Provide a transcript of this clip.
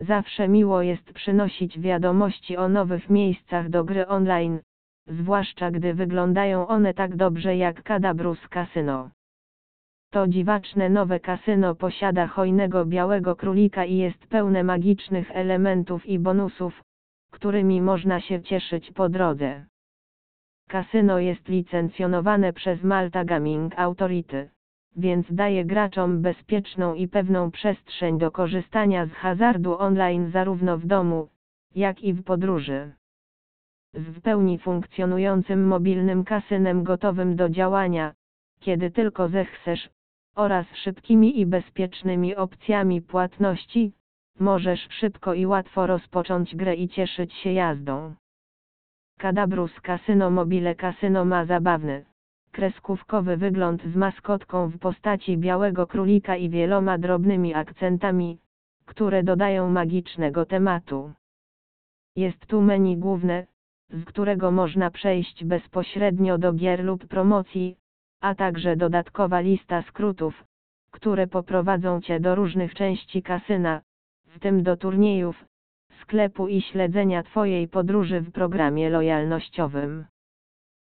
Zawsze miło jest przynosić wiadomości o nowych miejscach do gry online, zwłaszcza gdy wyglądają one tak dobrze jak Cadabrus Casino. To dziwaczne nowe kasyno posiada hojnego białego królika i jest pełne magicznych elementów i bonusów, którymi można się cieszyć po drodze. Kasyno jest licencjonowane przez Malta Gaming Authority, więc daje graczom bezpieczną i pewną przestrzeń do korzystania z hazardu online zarówno w domu, jak i w podróży. Z w pełni funkcjonującym mobilnym kasynem gotowym do działania, kiedy tylko zechcesz, oraz szybkimi i bezpiecznymi opcjami płatności, możesz szybko i łatwo rozpocząć grę i cieszyć się jazdą. Cadabrus Casino Mobile Casino ma zabawny, kreskówkowy wygląd z maskotką w postaci białego królika i wieloma drobnymi akcentami, które dodają magicznego tematu. Jest tu menu główne, z którego można przejść bezpośrednio do gier lub promocji, a także dodatkowa lista skrótów, które poprowadzą Cię do różnych części kasyna, w tym do turniejów, sklepu i śledzenia Twojej podróży w programie lojalnościowym.